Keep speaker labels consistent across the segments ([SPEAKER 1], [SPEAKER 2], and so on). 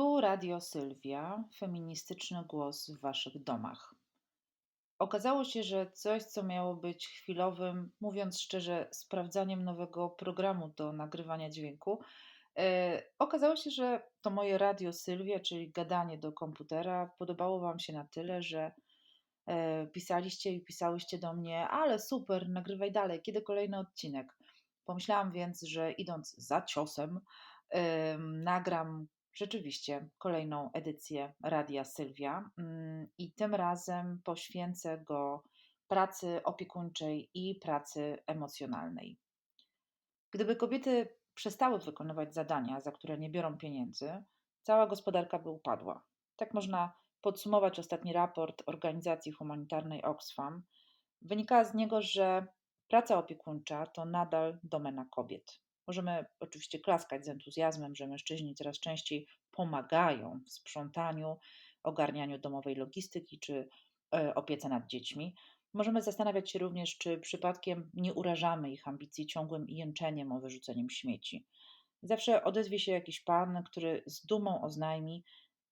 [SPEAKER 1] Tu Radio Sylwia, feministyczny głos w waszych domach. Okazało się, że coś, co miało być chwilowym, mówiąc szczerze, sprawdzaniem nowego programu do nagrywania dźwięku, e, okazało się, że to moje Radio Sylwia, czyli gadanie do komputera, podobało wam się na tyle, że e, pisaliście i pisałyście do mnie, ale super, nagrywaj dalej, kiedy kolejny odcinek. Pomyślałam więc, że idąc za ciosem, em, nagram rzeczywiście kolejną edycję Radia Sylwia mm, i tym razem poświęcę go pracy opiekuńczej i pracy emocjonalnej. Gdyby kobiety przestały wykonywać zadania, za które nie biorą pieniędzy, cała gospodarka by upadła. Tak można podsumować ostatni raport organizacji humanitarnej Oxfam. Wynika z niego, że praca opiekuńcza to nadal domena kobiet. Możemy oczywiście klaskać z entuzjazmem, że mężczyźni coraz częściej pomagają w sprzątaniu, ogarnianiu domowej logistyki czy e, opiece nad dziećmi. Możemy zastanawiać się również, czy przypadkiem nie urażamy ich ambicji ciągłym jęczeniem o wyrzuceniem śmieci. Zawsze odezwie się jakiś pan, który z dumą oznajmi,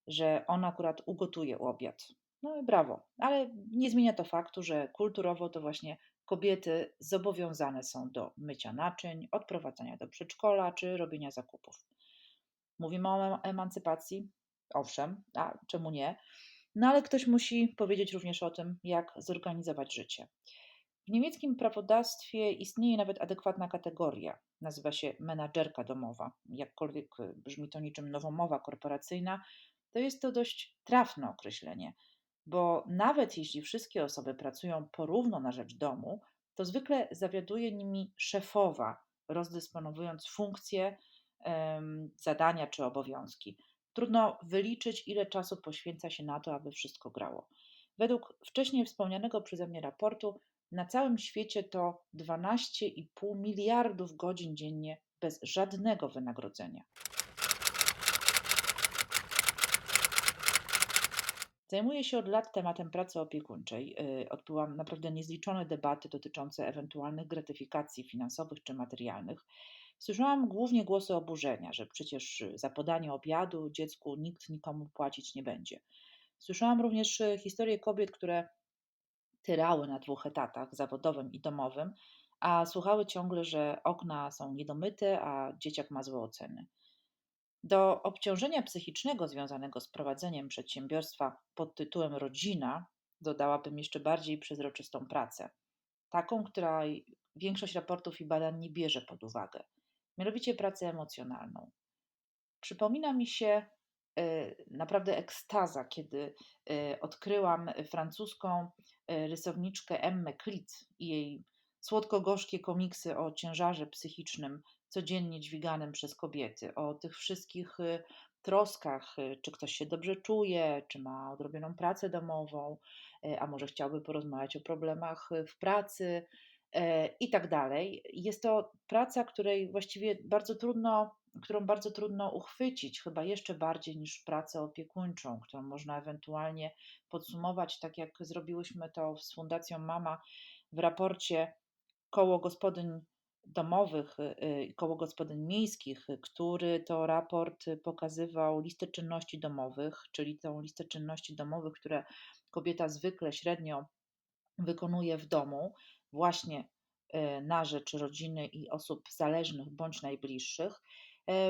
[SPEAKER 1] że on akurat ugotuje obiad. No i brawo, ale nie zmienia to faktu, że kulturowo to właśnie kobiety zobowiązane są do mycia naczyń, odprowadzania do przedszkola czy robienia zakupów. Mówimy o emancypacji? Owszem, a czemu nie? No ale ktoś musi powiedzieć również o tym, jak zorganizować życie. W niemieckim prawodawstwie istnieje nawet adekwatna kategoria. Nazywa się menadżerka domowa. Jakkolwiek brzmi to niczym nowomowa korporacyjna, to jest to dość trafne określenie, bo nawet jeśli wszystkie osoby pracują porówno na rzecz domu, to zwykle zawiaduje nimi szefowa, rozdysponowując funkcje, zadania czy obowiązki. Trudno wyliczyć, ile czasu poświęca się na to, aby wszystko grało. Według wcześniej wspomnianego przeze mnie raportu, na całym świecie to 12,5 miliardów godzin dziennie bez żadnego wynagrodzenia. Zajmuję się od lat tematem pracy opiekuńczej. Y, odbyłam naprawdę niezliczone debaty dotyczące ewentualnych gratyfikacji finansowych czy materialnych. Słyszałam głównie głosy oburzenia, że przecież za podanie obiadu dziecku nikt nikomu płacić nie będzie. Słyszałam również historie kobiet, które tyrały na dwóch etatach, zawodowym i domowym, a słuchały ciągle, że okna są niedomyte, a dzieciak ma złe oceny. Do obciążenia psychicznego związanego z prowadzeniem przedsiębiorstwa pod tytułem rodzina dodałabym jeszcze bardziej przezroczystą pracę. Taką, która większość raportów i badań nie bierze pod uwagę. Mianowicie pracę emocjonalną. Przypomina mi się e, naprawdę ekstaza, kiedy e, odkryłam francuską e, rysowniczkę Emmę Clit i jej słodko-gorzkie komiksy o ciężarze psychicznym codziennie dźwiganym przez kobiety, o tych wszystkich y, troskach, y, czy ktoś się dobrze czuje, czy ma odrobioną pracę domową, y, a może chciałby porozmawiać o problemach w pracy i tak dalej. Jest to praca, której właściwie bardzo trudno, którą bardzo trudno uchwycić, chyba jeszcze bardziej niż pracę opiekuńczą, którą można ewentualnie podsumować, tak jak zrobiłyśmy to z Fundacją Mama w raporcie Koło Gospodyń domowych y, y, i koło gospodyń miejskich, y, który to raport pokazywał listę czynności domowych, czyli tą listę czynności domowych, które kobieta zwykle średnio wykonuje w domu, właśnie na rzecz rodziny i osób zależnych bądź najbliższych.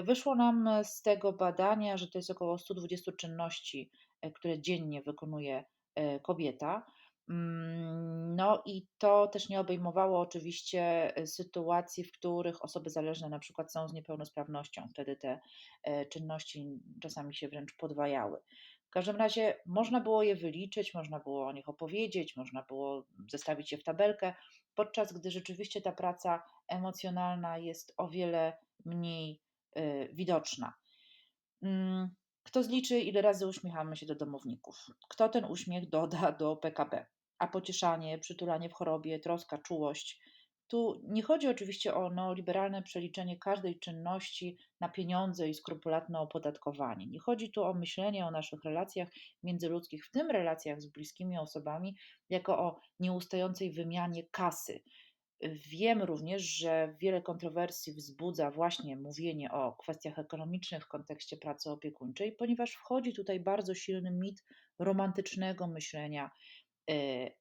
[SPEAKER 1] Wyszło nam z tego badania, że to jest około 120 czynności, które dziennie wykonuje kobieta. Mm, no i to też nie obejmowało oczywiście e, sytuacji, w których osoby zależne na przykład są z niepełnosprawnością. Wtedy te e, czynności czasami się wręcz podwajały. W każdym razie można było je wyliczyć, można było o nich opowiedzieć, można było zestawić je w tabelkę, podczas gdy rzeczywiście ta praca emocjonalna jest o wiele mniej e, widoczna. Mm, kto zliczy, ile razy uśmiechamy się do domowników? Kto ten uśmiech doda do PKB? A pocieszanie, przytulanie w chorobie, troska, czułość. Tu nie chodzi oczywiście o neoliberalne przeliczenie każdej czynności na pieniądze i skrupulatne opodatkowanie. Nie chodzi tu o myślenie o naszych relacjach międzyludzkich, w tym relacjach z bliskimi osobami, jako o nieustającej wymianie kasy. Wiem również, że wiele kontrowersji wzbudza właśnie mówienie o kwestiach ekonomicznych w kontekście pracy opiekuńczej, ponieważ wchodzi tutaj bardzo silny mit romantycznego myślenia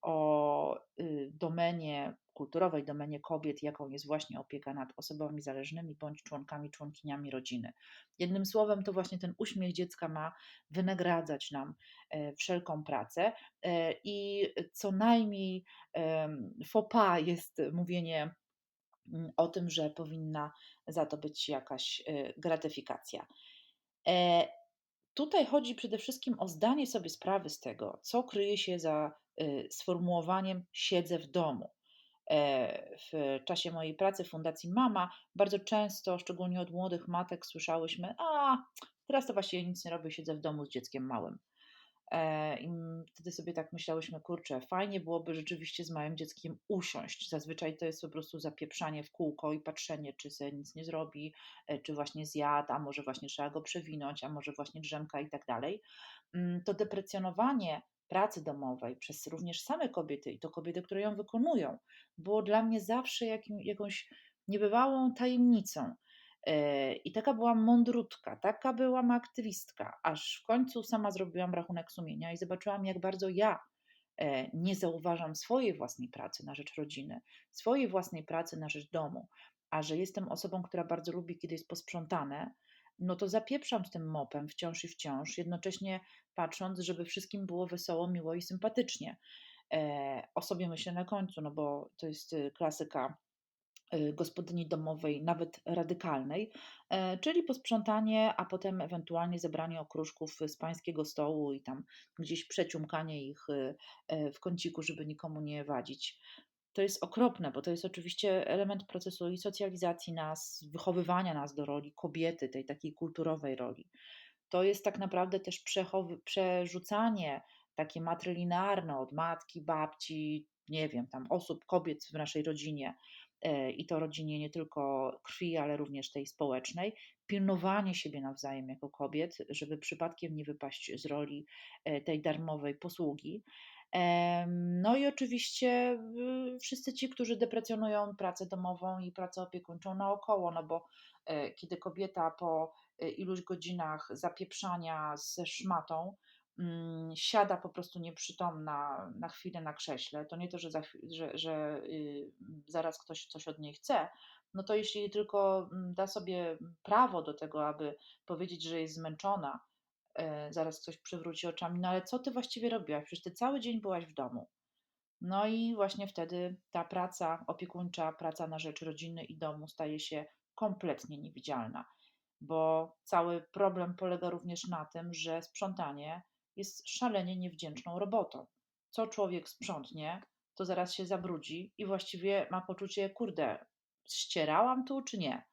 [SPEAKER 1] o y, domenie kulturowej, domenie kobiet, jaką jest właśnie opieka nad osobami zależnymi bądź członkami, członkiniami rodziny. Jednym słowem, to właśnie ten uśmiech dziecka ma wynagradzać nam e, wszelką pracę e, i co najmniej pas jest mówienie mm, o tym, że powinna za to być jakaś e, gratyfikacja. Tutaj chodzi przede wszystkim o zdanie sobie sprawy z tego, co kryje się za sformułowaniem siedzę w domu. E, w czasie mojej pracy w Fundacji Mama bardzo często, szczególnie od młodych matek, słyszałyśmy: A, teraz to właściwie nic nie robię, siedzę w domu z dzieckiem małym. E, I wtedy sobie tak myślałyśmy, kurczę, fajnie byłoby rzeczywiście z małym dzieckiem usiąść. Zazwyczaj to jest po prostu zapieprzanie w kółko i patrzenie, czy sobie nic nie zrobi, e, czy właśnie zjadł, a może właśnie trzeba go przewinąć, a może właśnie drzemka i tak dalej. Mm, to deprecjonowanie pracy domowej przez również same kobiety i to kobiety, które ją wykonują, było dla mnie zawsze jakim, jakąś niebywałą tajemnicą. E, I taka byłam mądrutka, taka byłam aktywistka, aż w końcu sama zrobiłam rachunek sumienia i zobaczyłam, jak bardzo ja e, nie zauważam swojej własnej pracy na rzecz rodziny, swojej własnej pracy na rzecz domu, a że jestem osobą, która bardzo lubi, kiedy jest posprzątane, no to zapieprzam z tym mopem wciąż i wciąż, jednocześnie patrząc, żeby wszystkim było wesoło, miło i sympatycznie. E, o sobie myślę na końcu, no bo to jest y, klasyka y, gospodyni domowej, nawet radykalnej, e, czyli posprzątanie, a potem ewentualnie zebranie okruszków z pańskiego stołu i tam gdzieś przeciumkanie ich e, w kąciku, żeby nikomu nie wadzić to jest okropne, bo to jest oczywiście element procesu i socjalizacji nas, wychowywania nas do roli kobiety, tej takiej kulturowej roli. To jest tak naprawdę też przerzucanie takie matrylinearne od matki, babci, nie wiem, tam osób, kobiet w naszej rodzinie e, i to rodzinie nie tylko krwi, ale również tej społecznej, pilnowanie siebie nawzajem jako kobiet, żeby przypadkiem nie wypaść z roli e, tej darmowej posługi. No i oczywiście y, wszyscy ci, którzy deprecjonują pracę domową i pracę opiekuńczą naokoło, no bo kiedy kobieta po e, iluś godzinach zapieprzania ze szmatą mm, siada po prostu nieprzytomna na chwilę na krześle, to nie to, że, za, że, że y, zaraz ktoś coś od niej chce, no to jeśli tylko mm, da sobie prawo do tego, aby powiedzieć, że jest zmęczona, E, zaraz ktoś przywróci oczami, no ale co ty właściwie robiłaś? Przecież ty cały dzień byłaś w domu. No i właśnie wtedy ta praca opiekuńcza, praca na rzecz rodziny i domu staje się kompletnie niewidzialna, bo cały problem polega również na tym, że sprzątanie jest szalenie niewdzięczną robotą. Co człowiek sprzątnie, to zaraz się zabrudzi i właściwie ma poczucie, kurde, ścierałam tu czy nie?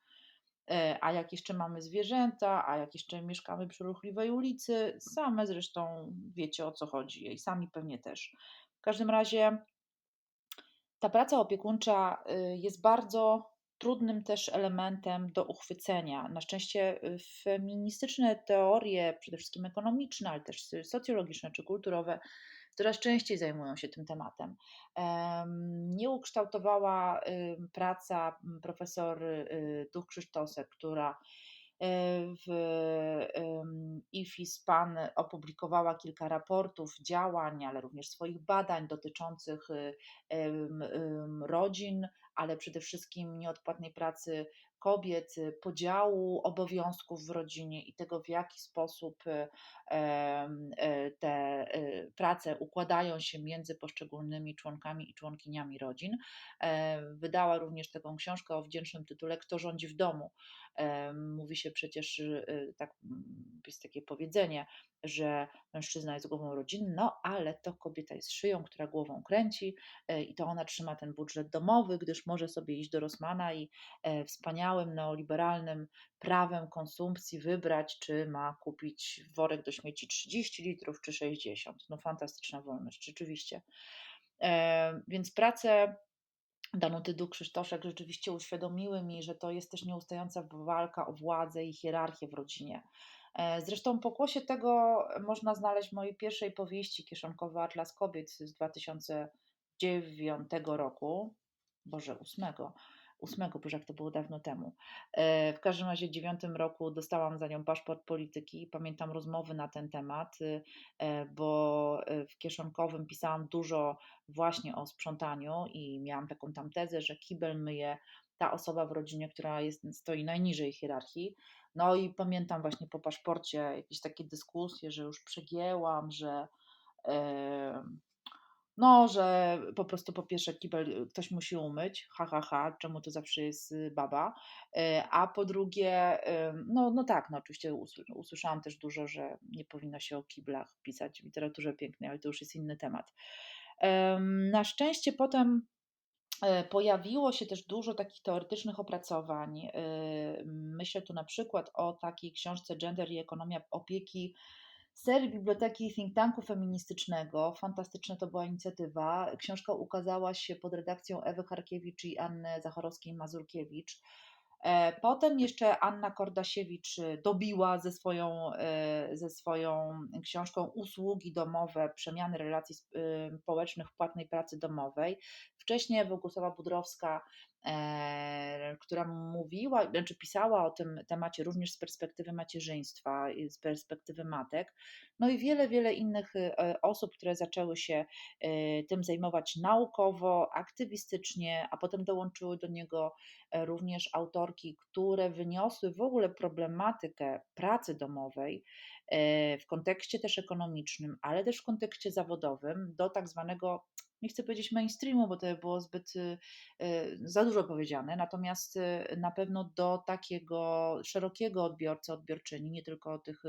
[SPEAKER 1] E, a jak jeszcze mamy zwierzęta, a jak jeszcze mieszkamy przy ruchliwej ulicy, same zresztą wiecie o co chodzi i sami pewnie też. W każdym razie ta praca opiekuńcza y, jest bardzo trudnym też elementem do uchwycenia. Na szczęście y, feministyczne teorie, przede wszystkim ekonomiczne, ale też socjologiczne czy kulturowe, coraz częściej zajmują się tym tematem. Nie ukształtowała praca profesor y, Duch Krzysztosek, która w IFIS PAN opublikowała kilka raportów, działań, ale również swoich badań dotyczących y, rodzin, ale przede wszystkim nieodpłatnej pracy kobiet, y, podziału obowiązków w rodzinie i tego, w jaki sposób y, y, te prace układają się między poszczególnymi członkami i członkiniami rodzin. E, wydała również taką książkę o wdzięcznym tytule Kto rządzi w domu. E, mówi się przecież, tak mm, jest takie powiedzenie, że mężczyzna jest głową rodziny, no ale to kobieta jest szyją, która głową kręci e, i to ona trzyma ten budżet domowy, gdyż może sobie iść do Rosmana i wspaniałym neoliberalnym prawem konsumpcji wybrać, czy ma kupić worek do śmieci 30 litrów czy 60. No fantastyczna wolność, rzeczywiście. Więc prace Danuty Du Krzysztoszek rzeczywiście uświadomiły mi, że to jest też nieustająca walka o władzę i hierarchię w rodzinie. E, zresztą pokłosie tego można znaleźć w mojej pierwszej powieści Kieszonkowy Atlas Kobiet z 2009 roku. Boże, ósmego, ósmego, boże, jak to było dawno temu. E, w każdym razie w dziewiątym roku dostałam za nią paszport polityki. Pamiętam rozmowy na ten temat, e, bo w kieszonkowym pisałam dużo właśnie o sprzątaniu i miałam taką tam tezę, że kibel myje ta osoba w rodzinie, która jest, stoi najniżej hierarchii. No i pamiętam właśnie po paszporcie jakieś takie dyskusje, że już przegięłam, że no, że po prostu po pierwsze kibel ktoś musi umyć, ha, ha, ha, czemu to zawsze jest y, baba, e, a po drugie, no, no tak, no oczywiście usłyszałam też dużo, że nie powinno się o kiblach pisać w literaturze pięknej, ale to już jest inny temat. Na szczęście potem e, pojawiło się też dużo takich teoretycznych opracowań. E, myślę tu na przykład o takiej książce Gender i ekonomia opieki serii Biblioteki Think Tanku Feministycznego. Fantastyczna to była inicjatywa. Książka ukazała się pod redakcją Ewy Harkiewicz i Anny Zacharowskiej-Mazurkiewicz. E, potem jeszcze Anna Kordasiewicz dobiła ze swoją, e, ze swoją książką Usługi domowe, przemiany relacji e, społecznych w płatnej pracy domowej. Wcześniej Bogusława Budrowska E, która mówiła, znaczy pisała o tym temacie również z perspektywy macierzyństwa, z perspektywy matek, no i wiele, wiele innych e, osób, które zaczęły się e, tym zajmować naukowo, aktywistycznie, a potem dołączyły do niego również autorki, które wyniosły w ogóle problematykę pracy domowej w kontekście też ekonomicznym, ale też w kontekście zawodowym do tak zwanego nie chcę powiedzieć mainstreamu, bo to było zbyt y, y, za dużo powiedziane, natomiast y, na pewno do takiego szerokiego odbiorcy, odbiorczyni, nie tylko tych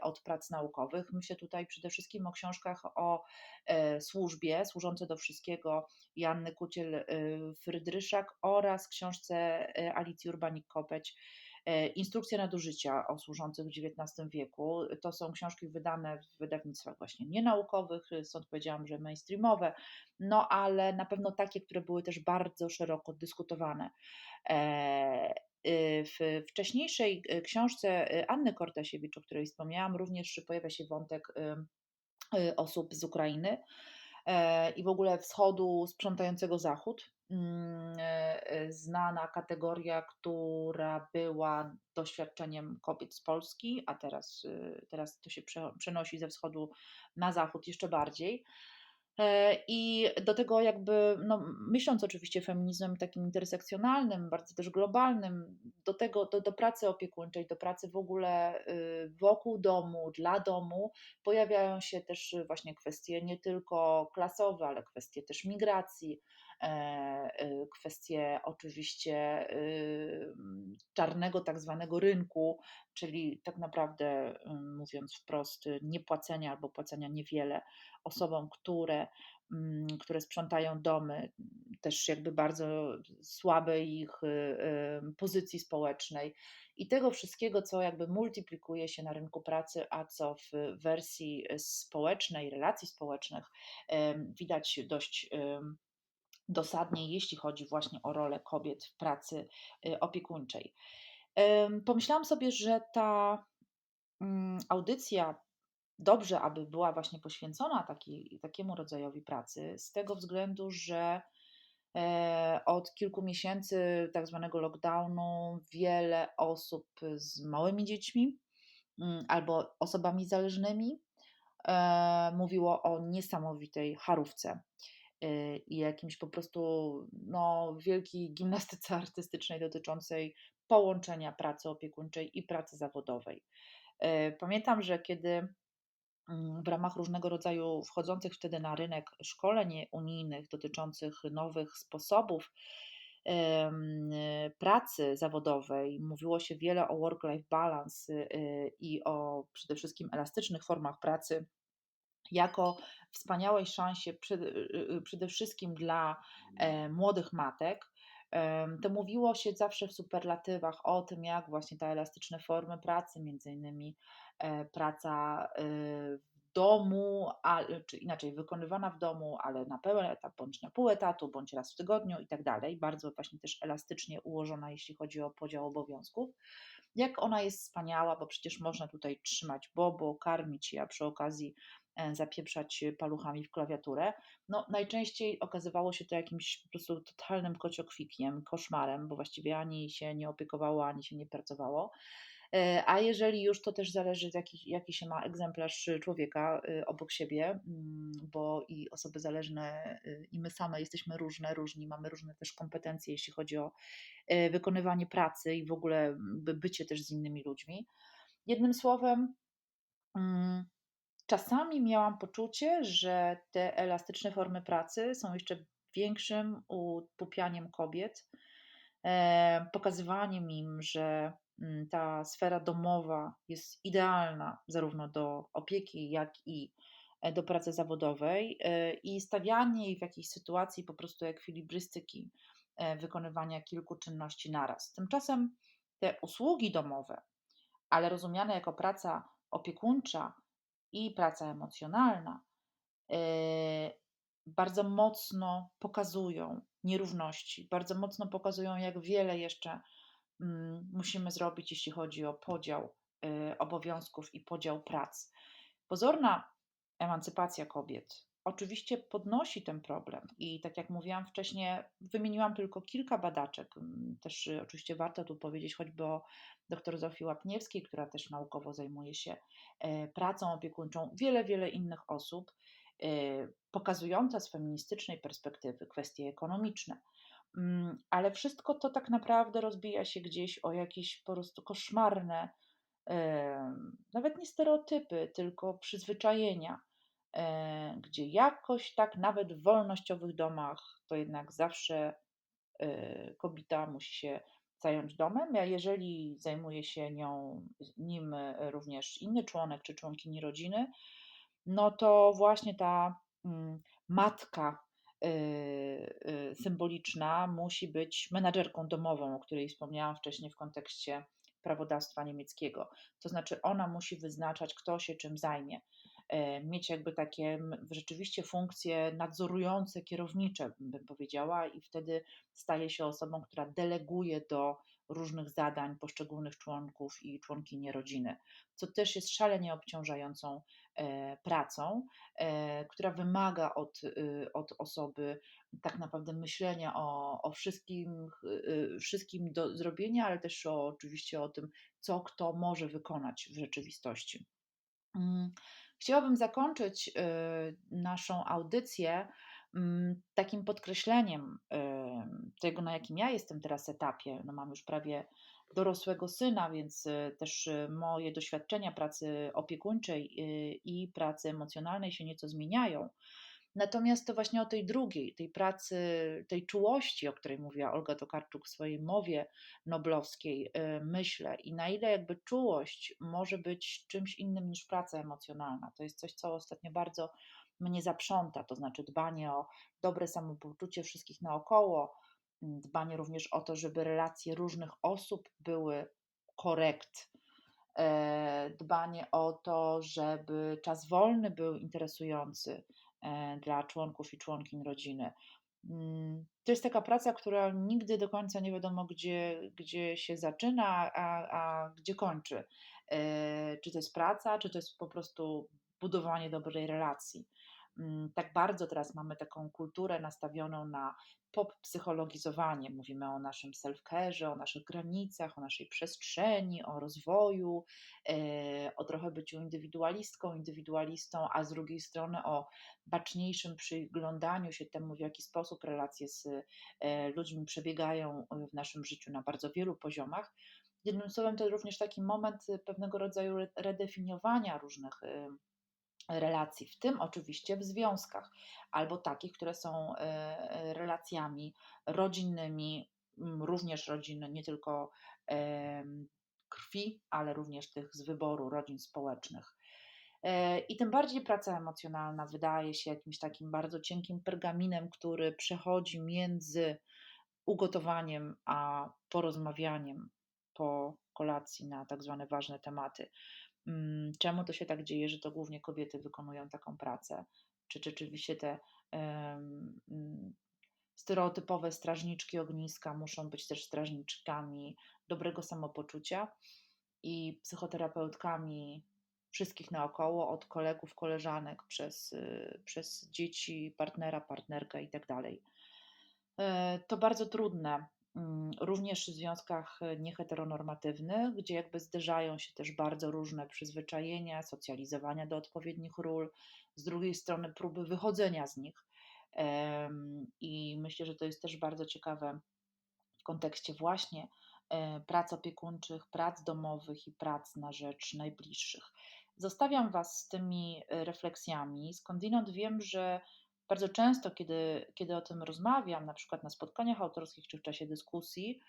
[SPEAKER 1] od prac naukowych. Myślę tutaj przede wszystkim o książkach o e, służbie, służące do wszystkiego Janny Kuciel-Frydryszak oraz książce Alicji Urbanik-Kopeć E, instrukcje nadużycia o służących w XIX wieku to są książki wydane w wydawnictwach właśnie nienaukowych, stąd powiedziałam, że mainstreamowe, no ale na pewno takie, które były też bardzo szeroko dyskutowane. E, y, w wcześniejszej e, książce Anny Kortasiewicz, o której wspomniałam, również pojawia się wątek osób z Ukrainy i w ogóle wschodu sprzątającego zachód. E, e, znana kategoria, która była doświadczeniem kobiet z Polski, a teraz, y, teraz to się przenosi ze wschodu na zachód jeszcze bardziej. E, I do tego jakby, no, myśląc oczywiście feminizmem takim intersekcjonalnym, bardzo też globalnym, do tego, do, do pracy opiekuńczej, do pracy w ogóle y, wokół domu, dla domu, pojawiają się też właśnie kwestie nie tylko klasowe, ale kwestie też migracji, E, kwestie oczywiście y, czarnego tak zwanego rynku, czyli tak naprawdę y, mówiąc wprost, niepłacenia albo płacenia niewiele osobom, które, które sprzątają domy, też jakby bardzo słabej ich pozycji społecznej. I tego wszystkiego, co jakby multiplikuje się na rynku pracy, a co w wersji społecznej, relacji społecznych widać dość dosadnie, jeśli chodzi właśnie o rolę kobiet w pracy y, opiekuńczej. Pomyślałam sobie, że ta mm, audycja dobrze, aby była właśnie poświęcona taki, takiemu rodzajowi pracy, z tego względu, że e, od kilku miesięcy tak zwanego lockdownu wiele osób z małymi dziećmi mm, albo osobami zależnymi e, mówiło o niesamowitej charówce i jakimś po prostu no, wielkiej gimnastyce artystycznej dotyczącej połączenia pracy opiekuńczej i pracy zawodowej. E, pamiętam, że kiedy mm, w ramach różnego rodzaju wchodzących wtedy na rynek szkoleń unijnych dotyczących nowych sposobów pracy zawodowej, mówiło się wiele o work-life balance y, i o przede wszystkim elastycznych formach pracy jako wspaniałej szansie przede, y, y, przede wszystkim dla e, młodych matek, to mówiło się zawsze w superlatywach o tym, jak właśnie te elastyczne formy pracy, między innymi e, praca w domu, a, czy inaczej wykonywana w domu, ale na pełen etat, bądź na pół etatu, bądź raz w tygodniu i tak dalej, bardzo właśnie też elastycznie ułożona, jeśli chodzi o podział obowiązków. jak ona jest wspaniała, bo przecież można tutaj trzymać bobo, karmić je, a przy okazji zapieprzać paluchami w klawiaturę. No, najczęściej okazywało się to jakimś po prostu totalnym kociokwikiem, koszmarem, bo właściwie ani się nie opiekowało, ani się nie pracowało. E, a jeżeli już, to też zależy, jaki, jaki się ma egzemplarz człowieka y, obok siebie, mm, bo i osoby zależne, i my same jesteśmy różne, różni, mamy różne też kompetencje, jeśli chodzi o e, wykonywanie pracy i w ogóle bycie też z innymi ludźmi. Jednym słowem, mm, czasami miałam poczucie, że te elastyczne formy pracy są jeszcze większym upupianiem kobiet, e, pokazywaniem im, że Mm, ta sfera domowa jest idealna zarówno do opieki, jak i e, do pracy zawodowej e, i stawianie jej w jakiejś sytuacji po prostu ekwilibrystyki e, wykonywania kilku czynności naraz. Tymczasem te usługi domowe, ale rozumiane jako praca opiekuńcza i praca emocjonalna, bardzo mocno pokazują nierówności, bardzo mocno pokazują, jak wiele jeszcze Mm, musimy zrobić, jeśli chodzi o podział y, obowiązków i podział prac. Pozorna emancypacja kobiet oczywiście podnosi ten problem i tak jak mówiłam wcześniej, wymieniłam tylko kilka badaczek. Mm, też y, oczywiście warto tu powiedzieć choćby o dr Zofii Łapniewskiej, która też naukowo zajmuje się e, pracą opiekuńczą, wiele, wiele innych osób, e, pokazująca z feministycznej perspektywy kwestie ekonomiczne Mm, ale wszystko to tak naprawdę rozbija się gdzieś o jakieś po prostu koszmarne, nawet nie stereotypy, tylko przyzwyczajenia, e, gdzie jakoś tak nawet w wolnościowych domach to jednak zawsze e, kobieta musi się zająć domem, a jeżeli zajmuje się nią, nim również inny członek czy członkini rodziny, no to właśnie ta mm, matka Y, y, symboliczna musi być menadżerką domową, o której wspomniałam wcześniej w kontekście prawodawstwa niemieckiego. To znaczy, ona musi wyznaczać, kto się czym zajmie. E, mieć jakby takie rzeczywiście funkcje nadzorujące, kierownicze, bym powiedziała, i wtedy staje się osobą, która deleguje do różnych zadań poszczególnych członków i członkinie rodziny, co też jest szalenie obciążającą e, pracą, e, która wymaga od, y, od osoby tak naprawdę myślenia o, o wszystkim, y, wszystkim do zrobienia, ale też o, oczywiście o tym, co kto może wykonać w rzeczywistości. Chciałabym zakończyć y, naszą audycję mm, takim podkreśleniem tego, na jakim ja jestem teraz etapie. No mam już prawie dorosłego syna, więc y, też y, moje doświadczenia pracy opiekuńczej i pracy emocjonalnej się nieco zmieniają. Natomiast to właśnie o tej drugiej, tej pracy, tej czułości, o której mówiła Olga Tokarczuk w swojej mowie noblowskiej, y, myślę. I na ile jakby czułość może być czymś innym niż praca emocjonalna. To jest coś, co ostatnio bardzo mnie zaprząta, to znaczy dbanie o dobre samopoczucie wszystkich naokoło, dbanie również o to, żeby relacje różnych osób były korekt, e, dbanie o to, żeby czas wolny był interesujący, dla członków i członkiń rodziny. Mm, to jest taka praca, która nigdy do końca nie wiadomo, gdzie, gdzie się zaczyna, a, a gdzie kończy. E, czy to jest praca, czy to jest po prostu budowanie dobrej relacji. Mm, tak bardzo teraz mamy taką kulturę nastawioną na pop-psychologizowanie. Mówimy o naszym self-care, o naszych granicach, o naszej przestrzeni, o rozwoju, e, o trochę byciu indywidualistką, indywidualistą, a z drugiej strony o baczniejszym przyglądaniu się temu, w jaki sposób relacje z e, ludźmi przebiegają w naszym życiu na bardzo wielu poziomach. Jednym słowem, to również taki moment pewnego rodzaju redefiniowania różnych relacji, w tym oczywiście w związkach, albo takich, które są e, e, relacjami rodzinnymi, również rodziny nie tylko krwi, ale również tych z wyboru rodzin społecznych. E, I tym bardziej praca emocjonalna wydaje się jakimś takim bardzo cienkim pergaminem, który przechodzi między ugotowaniem a porozmawianiem po kolacji na tak zwane ważne tematy. Mm, czemu to się tak dzieje, że to głównie kobiety wykonują taką pracę? Czy rzeczywiście te, mm, stereotypowe strażniczki ogniska muszą być też strażniczkami dobrego samopoczucia i psychoterapeutkami wszystkich naokoło, od kolegów, koleżanek, przez, y, przez dzieci, partnera, partnerkę itd. E, to bardzo trudne, również w związkach nieheteronormatywnych, gdzie jakby zderzają się też bardzo różne przyzwyczajenia, socjalizowania do odpowiednich ról, z drugiej strony próby wychodzenia z nich. I myślę, że to jest też bardzo ciekawe w kontekście właśnie e, prac opiekuńczych, prac domowych i prac na rzecz najbliższych. Zostawiam Was z tymi e, refleksjami. Skądinąd wiem, że bardzo często, kiedy, kiedy o tym rozmawiam, na przykład na spotkaniach autorskich czy w czasie dyskusji,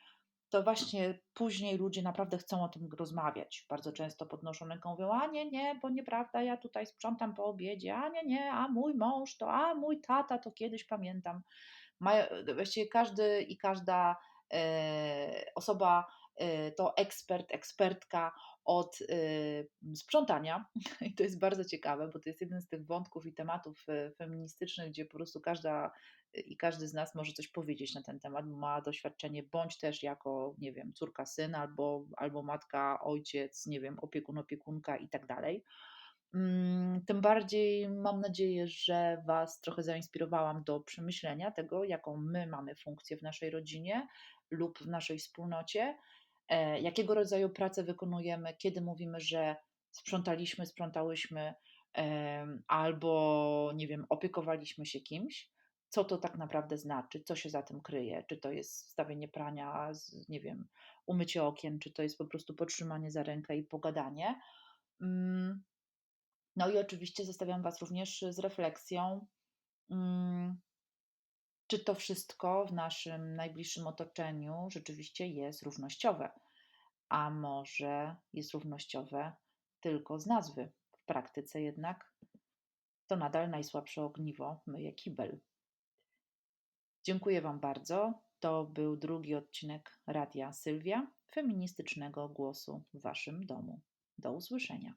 [SPEAKER 1] to właśnie później ludzie naprawdę chcą o tym rozmawiać. Bardzo często podnoszą ręką, mówią, a nie, nie, bo nieprawda, ja tutaj sprzątam po obiedzie, a nie, nie, a mój mąż to, a mój tata to kiedyś pamiętam. Mają, właściwie każdy i każda e, osoba to ekspert, ekspertka od y, sprzątania. I to jest bardzo ciekawe, bo to jest jeden z tych wątków i tematów y, feministycznych, gdzie po prostu każda y, i każdy z nas może coś powiedzieć na ten temat, ma doświadczenie, bądź też jako, nie wiem, córka, syn, albo, albo matka, ojciec, nie wiem, opiekun, opiekunka i tak dalej. Mm, tym bardziej mam nadzieję, że Was trochę zainspirowałam do przemyślenia tego, jaką my mamy funkcję w naszej rodzinie lub w naszej wspólnocie jakiego rodzaju pracę wykonujemy, kiedy mówimy, że sprzątaliśmy, sprzątałyśmy, albo nie wiem, opiekowaliśmy się kimś, co to tak naprawdę znaczy, co się za tym kryje, czy to jest wstawienie prania, nie wiem, umycie okien, czy to jest po prostu podtrzymanie za rękę i pogadanie. Mm, no i oczywiście zostawiam Was również z refleksją, mm, czy to wszystko w naszym najbliższym otoczeniu rzeczywiście jest równościowe, a może jest równościowe tylko z nazwy. W praktyce jednak to nadal najsłabsze ogniwo myje kibel. Dziękuję Wam bardzo. To był drugi odcinek Radia Sylwia, feministycznego głosu w Waszym domu. Do usłyszenia.